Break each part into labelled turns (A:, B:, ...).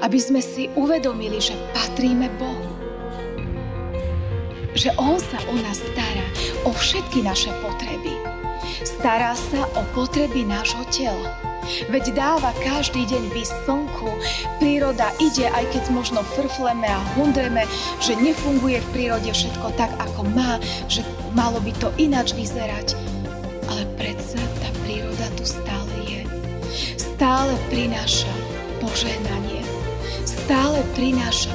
A: Aby sme si uvedomili, že patríme Bohu. Že On sa o nás stará, o všetky naše potreby. Stará sa o potreby nášho tela. Veď dáva každý deň slnku, príroda ide, aj keď možno frfleme a hundreme, že nefunguje v prírode všetko tak, ako má, že malo by to ináč vyzerať. Ale predsa tá príroda tu stále je. Stále prináša požehnanie. Stále prináša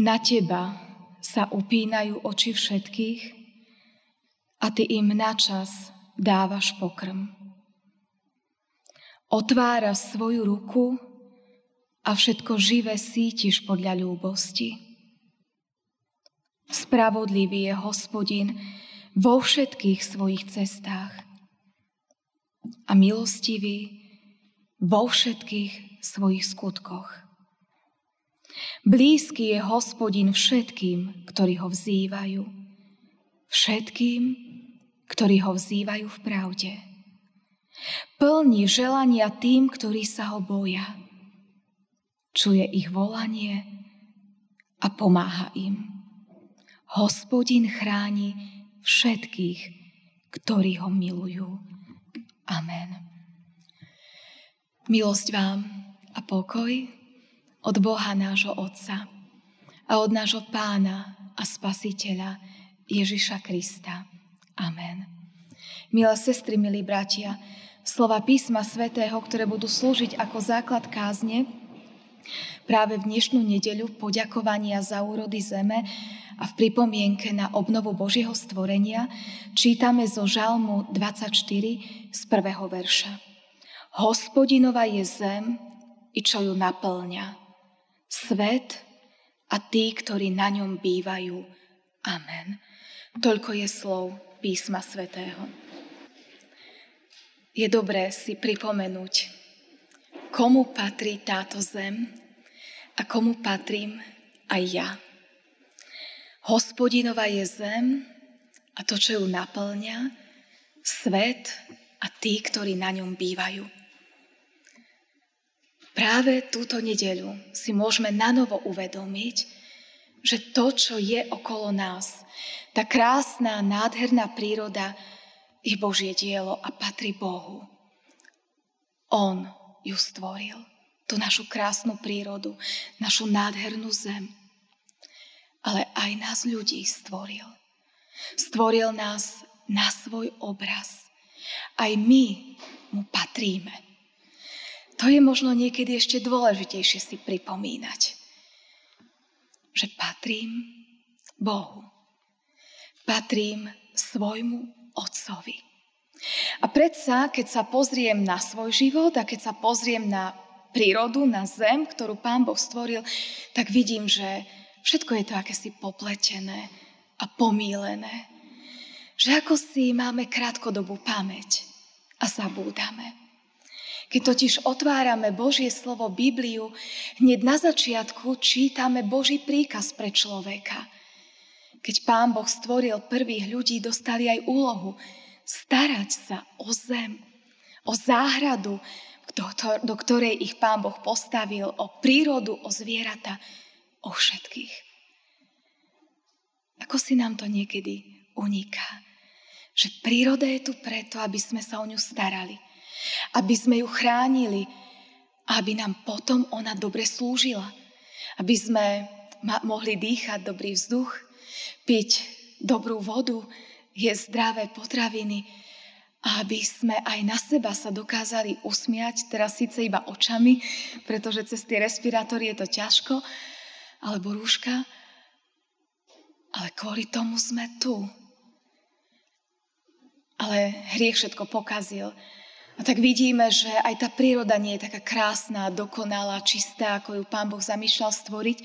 A: Na teba sa upínajú oči všetkých a ty im načas dávaš pokrm. Otvára svoju ruku a všetko živé sítiš podľa ľúbosti. Spravodlivý je hospodin vo všetkých svojich cestách a milostivý vo všetkých svojich skutkoch. Blízky je hospodin všetkým, ktorí ho vzývajú. Všetkým, ktorí ho vzývajú v pravde. Plní želania tým, ktorí sa ho boja. Čuje ich volanie a pomáha im. Hospodin chráni všetkých, ktorí ho milujú. Amen. Milosť vám a pokoj od Boha nášho Otca a od nášho Pána a Spasiteľa Ježiša Krista. Amen. Milé sestry, milí bratia, slova písma svätého, ktoré budú slúžiť ako základ kázne, práve v dnešnú nedeľu poďakovania za úrody zeme a v pripomienke na obnovu Božieho stvorenia čítame zo Žalmu 24 z prvého verša. Hospodinova je zem i čo ju naplňa svet a tí, ktorí na ňom bývajú. Amen. Toľko je slov písma svätého. Je dobré si pripomenúť, komu patrí táto zem a komu patrím aj ja. Hospodinova je zem a to, čo ju naplňa, svet a tí, ktorí na ňom bývajú. Práve túto nedeľu si môžeme nanovo uvedomiť, že to, čo je okolo nás, tá krásna, nádherná príroda je Božie dielo a patrí Bohu. On ju stvoril, tú našu krásnu prírodu, našu nádhernú zem. Ale aj nás ľudí stvoril. Stvoril nás na svoj obraz. Aj my mu patríme. To je možno niekedy ešte dôležitejšie si pripomínať, že patrím Bohu. Patrím svojmu Otcovi. A predsa, keď sa pozriem na svoj život a keď sa pozriem na prírodu, na zem, ktorú Pán Boh stvoril, tak vidím, že všetko je to akési popletené a pomílené. Že ako si máme krátkodobú pamäť a zabúdame. Keď totiž otvárame Božie slovo Bibliu, hneď na začiatku čítame Boží príkaz pre človeka. Keď Pán Boh stvoril prvých ľudí, dostali aj úlohu starať sa o zem, o záhradu, do ktorej ich Pán Boh postavil, o prírodu, o zvieratá, o všetkých. Ako si nám to niekedy uniká? Že príroda je tu preto, aby sme sa o ňu starali – aby sme ju chránili aby nám potom ona dobre slúžila. Aby sme mohli dýchať dobrý vzduch, piť dobrú vodu, jesť zdravé potraviny aby sme aj na seba sa dokázali usmiať, teraz síce iba očami, pretože cez tie respirátory je to ťažko, alebo rúška, ale kvôli tomu sme tu. Ale hriech všetko pokazil a tak vidíme, že aj tá príroda nie je taká krásna, dokonalá, čistá, ako ju Pán Boh zamýšľal stvoriť,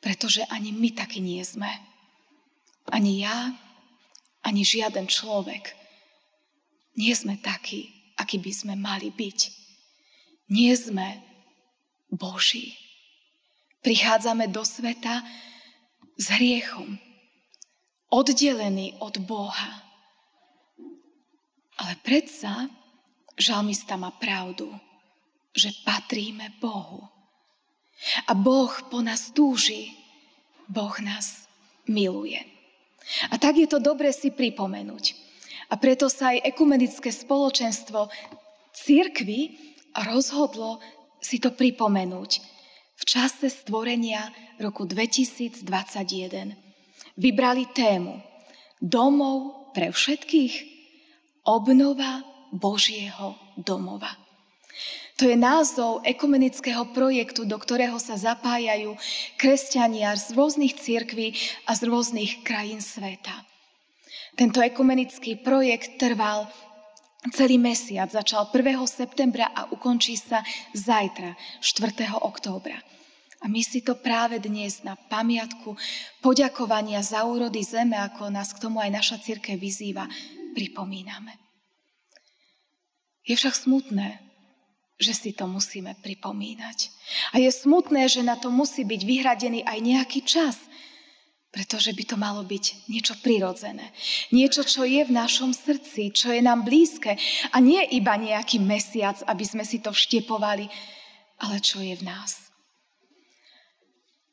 A: pretože ani my takí nie sme. Ani ja, ani žiaden človek. Nie sme takí, aký by sme mali byť. Nie sme Boží. Prichádzame do sveta s hriechom, oddelený od Boha. Ale predsa žalmista má pravdu, že patríme Bohu. A Boh po nás túži, Boh nás miluje. A tak je to dobre si pripomenúť. A preto sa aj ekumenické spoločenstvo církvy rozhodlo si to pripomenúť v čase stvorenia roku 2021. Vybrali tému Domov pre všetkých, obnova Božieho domova. To je názov ekumenického projektu, do ktorého sa zapájajú kresťania z rôznych církví a z rôznych krajín sveta. Tento ekumenický projekt trval celý mesiac, začal 1. septembra a ukončí sa zajtra, 4. októbra. A my si to práve dnes na pamiatku poďakovania za úrody zeme, ako nás k tomu aj naša církev vyzýva, pripomíname. Je však smutné, že si to musíme pripomínať. A je smutné, že na to musí byť vyhradený aj nejaký čas, pretože by to malo byť niečo prirodzené. Niečo, čo je v našom srdci, čo je nám blízke a nie iba nejaký mesiac, aby sme si to vštepovali, ale čo je v nás.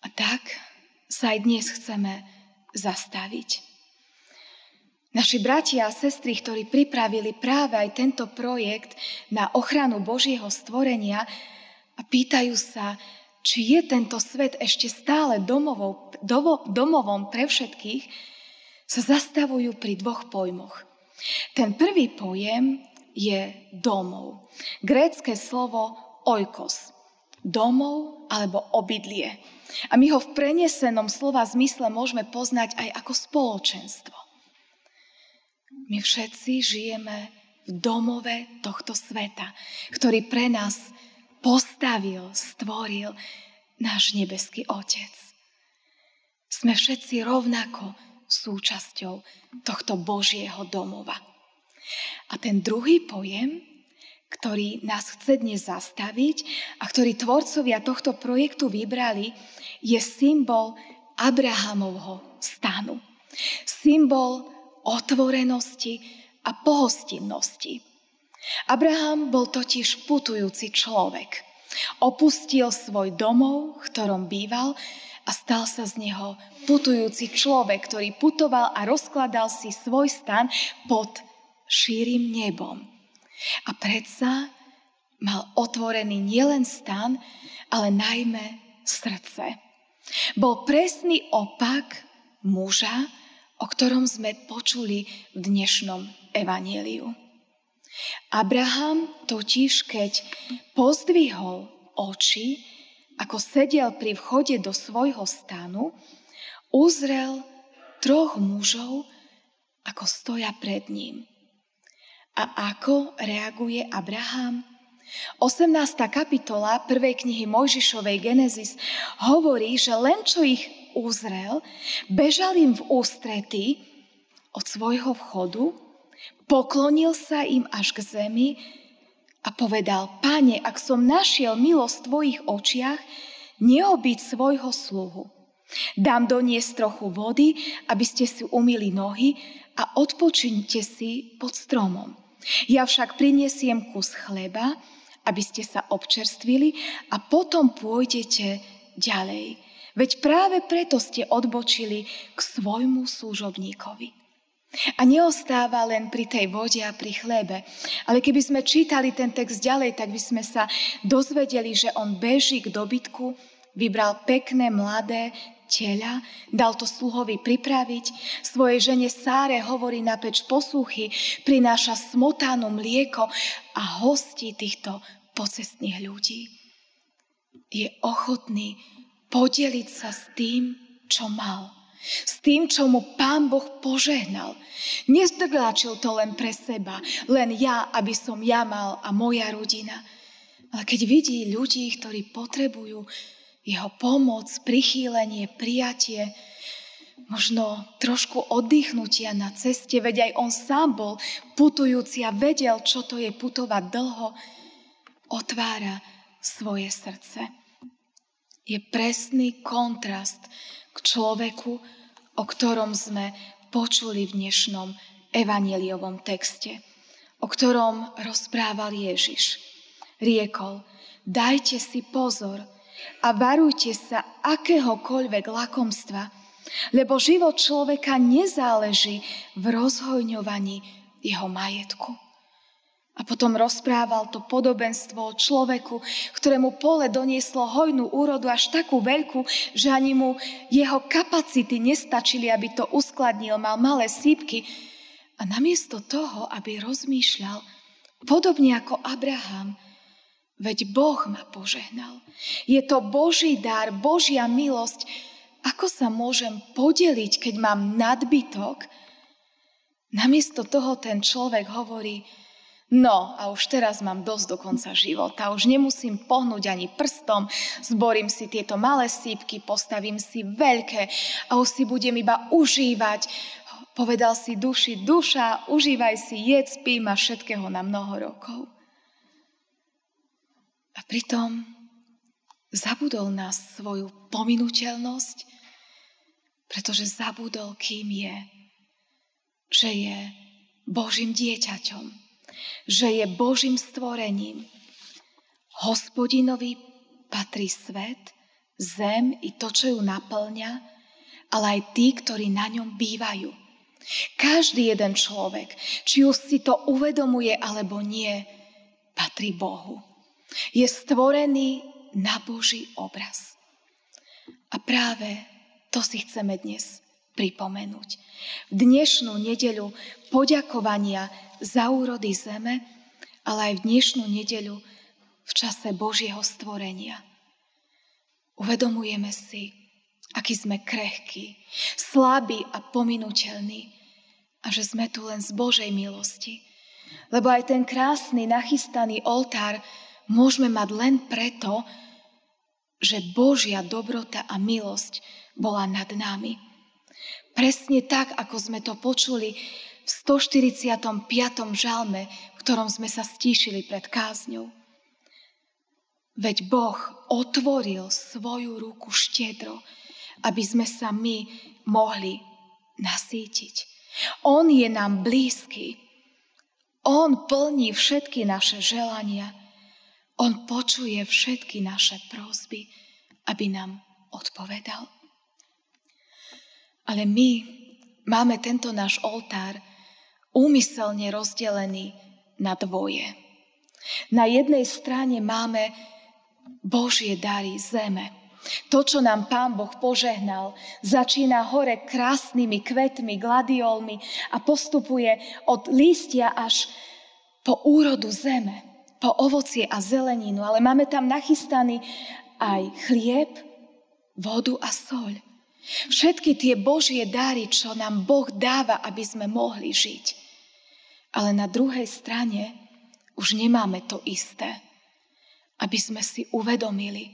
A: A tak sa aj dnes chceme zastaviť. Naši bratia a sestry, ktorí pripravili práve aj tento projekt na ochranu Božieho stvorenia a pýtajú sa, či je tento svet ešte stále domovou, dovo, domovom pre všetkých, sa zastavujú pri dvoch pojmoch. Ten prvý pojem je domov. Grécké slovo oikos. Domov alebo obydlie. A my ho v prenesenom slova zmysle môžeme poznať aj ako spoločenstvo. My všetci žijeme v domove tohto sveta, ktorý pre nás postavil, stvoril náš nebeský Otec. Sme všetci rovnako súčasťou tohto Božieho domova. A ten druhý pojem, ktorý nás chce dnes zastaviť a ktorý tvorcovia tohto projektu vybrali, je symbol Abrahamovho stanu. Symbol otvorenosti a pohostinnosti. Abraham bol totiž putujúci človek. Opustil svoj domov, v ktorom býval a stal sa z neho putujúci človek, ktorý putoval a rozkladal si svoj stan pod šírim nebom. A predsa mal otvorený nielen stan, ale najmä srdce. Bol presný opak muža, o ktorom sme počuli v dnešnom evaníliu. Abraham totiž, keď pozdvihol oči, ako sedel pri vchode do svojho stanu, uzrel troch mužov, ako stoja pred ním. A ako reaguje Abraham? 18. kapitola prvej knihy Mojžišovej Genesis hovorí, že len čo ich uzrel, bežal im v ústrety od svojho vchodu, poklonil sa im až k zemi a povedal, Pane, ak som našiel milosť v tvojich očiach, neobyť svojho sluhu. Dám doniesť trochu vody, aby ste si umili nohy a odpočinte si pod stromom. Ja však prinesiem kus chleba, aby ste sa občerstvili a potom pôjdete ďalej. Veď práve preto ste odbočili k svojmu služobníkovi. A neostáva len pri tej vode a pri chlebe. Ale keby sme čítali ten text ďalej, tak by sme sa dozvedeli, že on beží k dobytku, vybral pekné, mladé tela, dal to sluhovi pripraviť, svojej žene Sáre hovorí na peč posúchy, prináša smotánu mlieko a hostí týchto pocestných ľudí. Je ochotný podeliť sa s tým, čo mal. S tým, čo mu Pán Boh požehnal. Nezdrláčil to len pre seba, len ja, aby som ja mal a moja rodina. Ale keď vidí ľudí, ktorí potrebujú jeho pomoc, prichýlenie, prijatie, možno trošku oddychnutia na ceste, veď aj on sám bol putujúci a vedel, čo to je putovať dlho, otvára svoje srdce. Je presný kontrast k človeku, o ktorom sme počuli v dnešnom evaneliovom texte, o ktorom rozprával Ježiš. Riekol, dajte si pozor a varujte sa akéhokoľvek lakomstva, lebo život človeka nezáleží v rozhojňovaní jeho majetku. A potom rozprával to podobenstvo o človeku, ktorému pole donieslo hojnú úrodu až takú veľkú, že ani mu jeho kapacity nestačili, aby to uskladnil, mal malé sípky. A namiesto toho, aby rozmýšľal, podobne ako Abraham, veď Boh ma požehnal. Je to Boží dar, Božia milosť. Ako sa môžem podeliť, keď mám nadbytok? Namiesto toho ten človek hovorí, No a už teraz mám dosť do konca života. Už nemusím pohnúť ani prstom, zborím si tieto malé sípky, postavím si veľké a už si budem iba užívať. Povedal si duši, duša, užívaj si, jedz, pí ma všetkého na mnoho rokov. A pritom zabudol na svoju pominuteľnosť, pretože zabudol, kým je. Že je Božím dieťaťom že je Božím stvorením. Hospodinovi patrí svet, zem i to, čo ju naplňa, ale aj tí, ktorí na ňom bývajú. Každý jeden človek, či už si to uvedomuje alebo nie, patrí Bohu. Je stvorený na Boží obraz. A práve to si chceme dnes pripomenúť. V dnešnú nedeľu poďakovania za úrody zeme, ale aj v dnešnú nedeľu v čase Božieho stvorenia. Uvedomujeme si, aký sme krehkí, slabí a pominuteľní a že sme tu len z Božej milosti. Lebo aj ten krásny, nachystaný oltár môžeme mať len preto, že Božia dobrota a milosť bola nad nami. Presne tak, ako sme to počuli v 145. žalme, v ktorom sme sa stíšili pred kázňou. Veď Boh otvoril svoju ruku štedro, aby sme sa my mohli nasítiť. On je nám blízky. On plní všetky naše želania. On počuje všetky naše prosby, aby nám odpovedal. Ale my máme tento náš oltár úmyselne rozdelený na dvoje. Na jednej strane máme Božie dary zeme. To, čo nám Pán Boh požehnal, začína hore krásnymi kvetmi, gladiolmi a postupuje od lístia až po úrodu zeme, po ovocie a zeleninu. Ale máme tam nachystaný aj chlieb, vodu a soľ. Všetky tie Božie dary, čo nám Boh dáva, aby sme mohli žiť. Ale na druhej strane už nemáme to isté. Aby sme si uvedomili,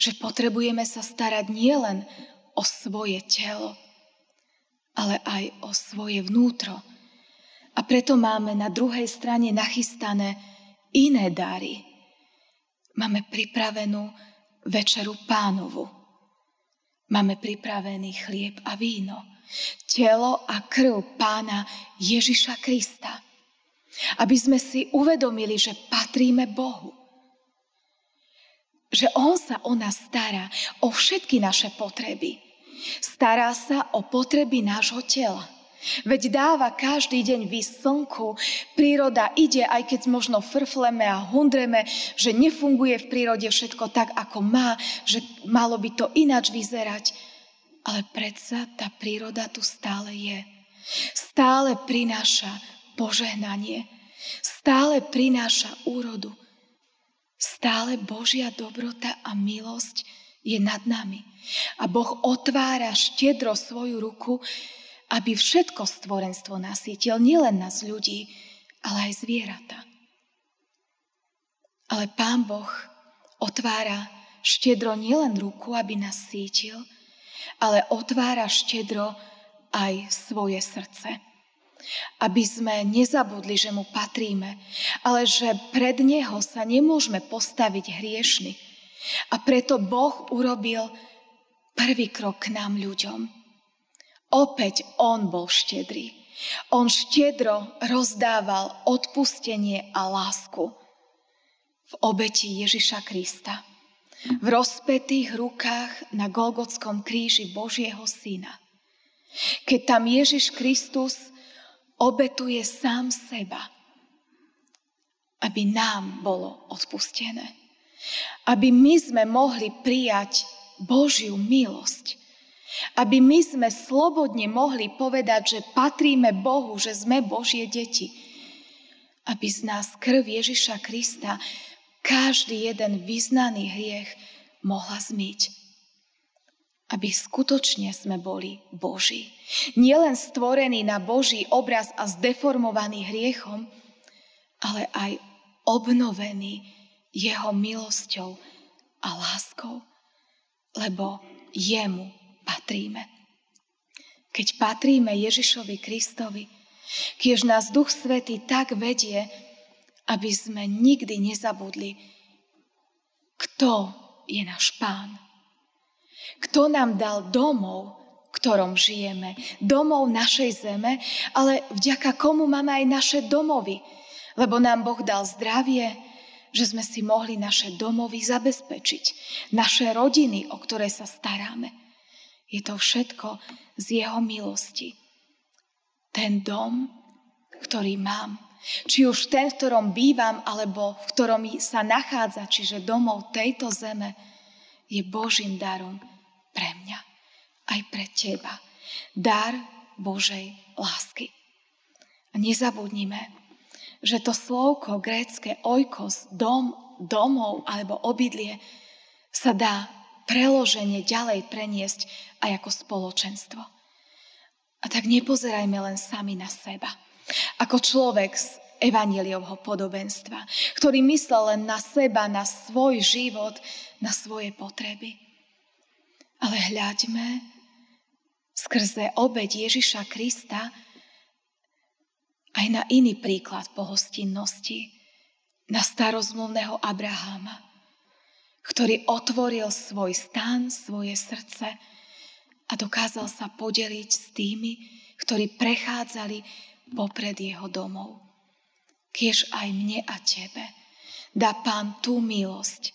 A: že potrebujeme sa starať nielen o svoje telo, ale aj o svoje vnútro. A preto máme na druhej strane nachystané iné dary. Máme pripravenú večeru pánovu. Máme pripravený chlieb a víno telo a krv pána Ježiša Krista. Aby sme si uvedomili, že patríme Bohu. Že On sa o nás stará, o všetky naše potreby. Stará sa o potreby nášho tela. Veď dáva každý deň výsť slnku, príroda ide, aj keď možno frfleme a hundreme, že nefunguje v prírode všetko tak, ako má, že malo by to ináč vyzerať ale predsa tá príroda tu stále je. Stále prináša požehnanie. Stále prináša úrodu. Stále Božia dobrota a milosť je nad nami. A Boh otvára štedro svoju ruku, aby všetko stvorenstvo nasítil, nielen nás ľudí, ale aj zvieratá. Ale Pán Boh otvára štedro nielen ruku, aby nás sítil, ale otvára štedro aj svoje srdce. aby sme nezabudli, že mu patríme, ale že pred neho sa nemôžeme postaviť hriešny. A preto Boh urobil prvý krok k nám ľuďom. Opäť On bol štedrý. On štedro rozdával odpustenie a lásku v obeti Ježiša Krista. V rozpetých rukách na Golgotskom kríži Božieho Syna. Keď tam Ježiš Kristus obetuje sám seba, aby nám bolo odpustené. Aby my sme mohli prijať Božiu milosť. Aby my sme slobodne mohli povedať, že patríme Bohu, že sme Božie deti. Aby z nás krv Ježiša Krista každý jeden vyznaný hriech mohla zmyť aby skutočne sme boli Boží. Nielen stvorení na Boží obraz a zdeformovaní hriechom, ale aj obnovení jeho milosťou a láskou, lebo jemu patríme. Keď patríme Ježišovi Kristovi, kiež nás Duch Svetý tak vedie, aby sme nikdy nezabudli, kto je náš Pán kto nám dal domov, v ktorom žijeme, domov našej zeme, ale vďaka komu máme aj naše domovy. Lebo nám Boh dal zdravie, že sme si mohli naše domovy zabezpečiť, naše rodiny, o ktoré sa staráme. Je to všetko z Jeho milosti. Ten dom, ktorý mám, či už ten, v ktorom bývam, alebo v ktorom sa nachádza, čiže domov tejto zeme, je Božím darom pre mňa, aj pre teba. Dar Božej lásky. A nezabudnime, že to slovko grécke oikos, dom, domov alebo obydlie sa dá preloženie ďalej preniesť aj ako spoločenstvo. A tak nepozerajme len sami na seba. Ako človek z evaneliovho podobenstva, ktorý myslel len na seba, na svoj život, na svoje potreby. Ale hľaďme skrze obed Ježiša Krista aj na iný príklad pohostinnosti, na starozmluvného Abraháma, ktorý otvoril svoj stan, svoje srdce a dokázal sa podeliť s tými, ktorí prechádzali popred jeho domov. Kiež aj mne a tebe dá Pán tú milosť,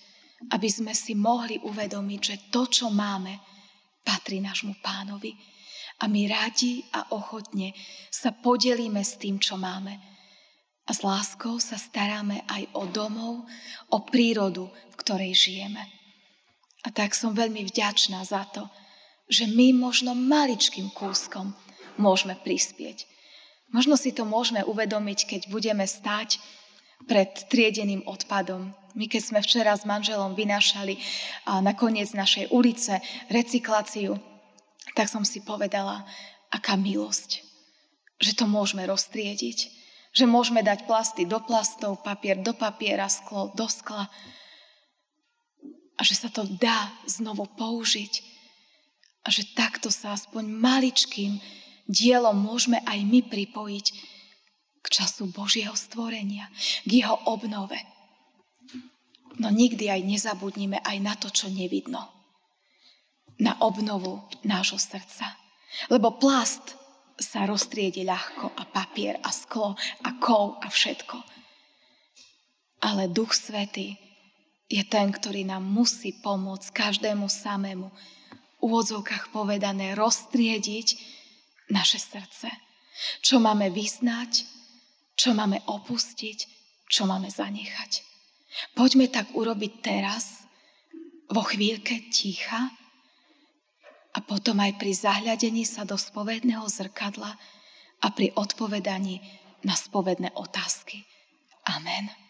A: aby sme si mohli uvedomiť, že to, čo máme, patrí nášmu pánovi. A my radi a ochotne sa podelíme s tým, čo máme. A s láskou sa staráme aj o domov, o prírodu, v ktorej žijeme. A tak som veľmi vďačná za to, že my možno maličkým kúskom môžeme prispieť. Možno si to môžeme uvedomiť, keď budeme stáť pred triedeným odpadom. My keď sme včera s manželom vynášali na koniec našej ulice recykláciu, tak som si povedala, aká milosť, že to môžeme roztriediť, že môžeme dať plasty do plastov, papier do papiera, sklo do skla a že sa to dá znovu použiť a že takto sa aspoň maličkým dielom môžeme aj my pripojiť k času Božieho stvorenia, k jeho obnove. No nikdy aj nezabudnime aj na to, čo nevidno. Na obnovu nášho srdca. Lebo plast sa roztriedi ľahko a papier a sklo a kov a všetko. Ale Duch Svetý je ten, ktorý nám musí pomôcť každému samému v úvodzovkách povedané roztriediť naše srdce. Čo máme vyznať, čo máme opustiť, čo máme zanechať. Poďme tak urobiť teraz, vo chvíľke ticha a potom aj pri zahľadení sa do spovedného zrkadla a pri odpovedaní na spovedné otázky. Amen.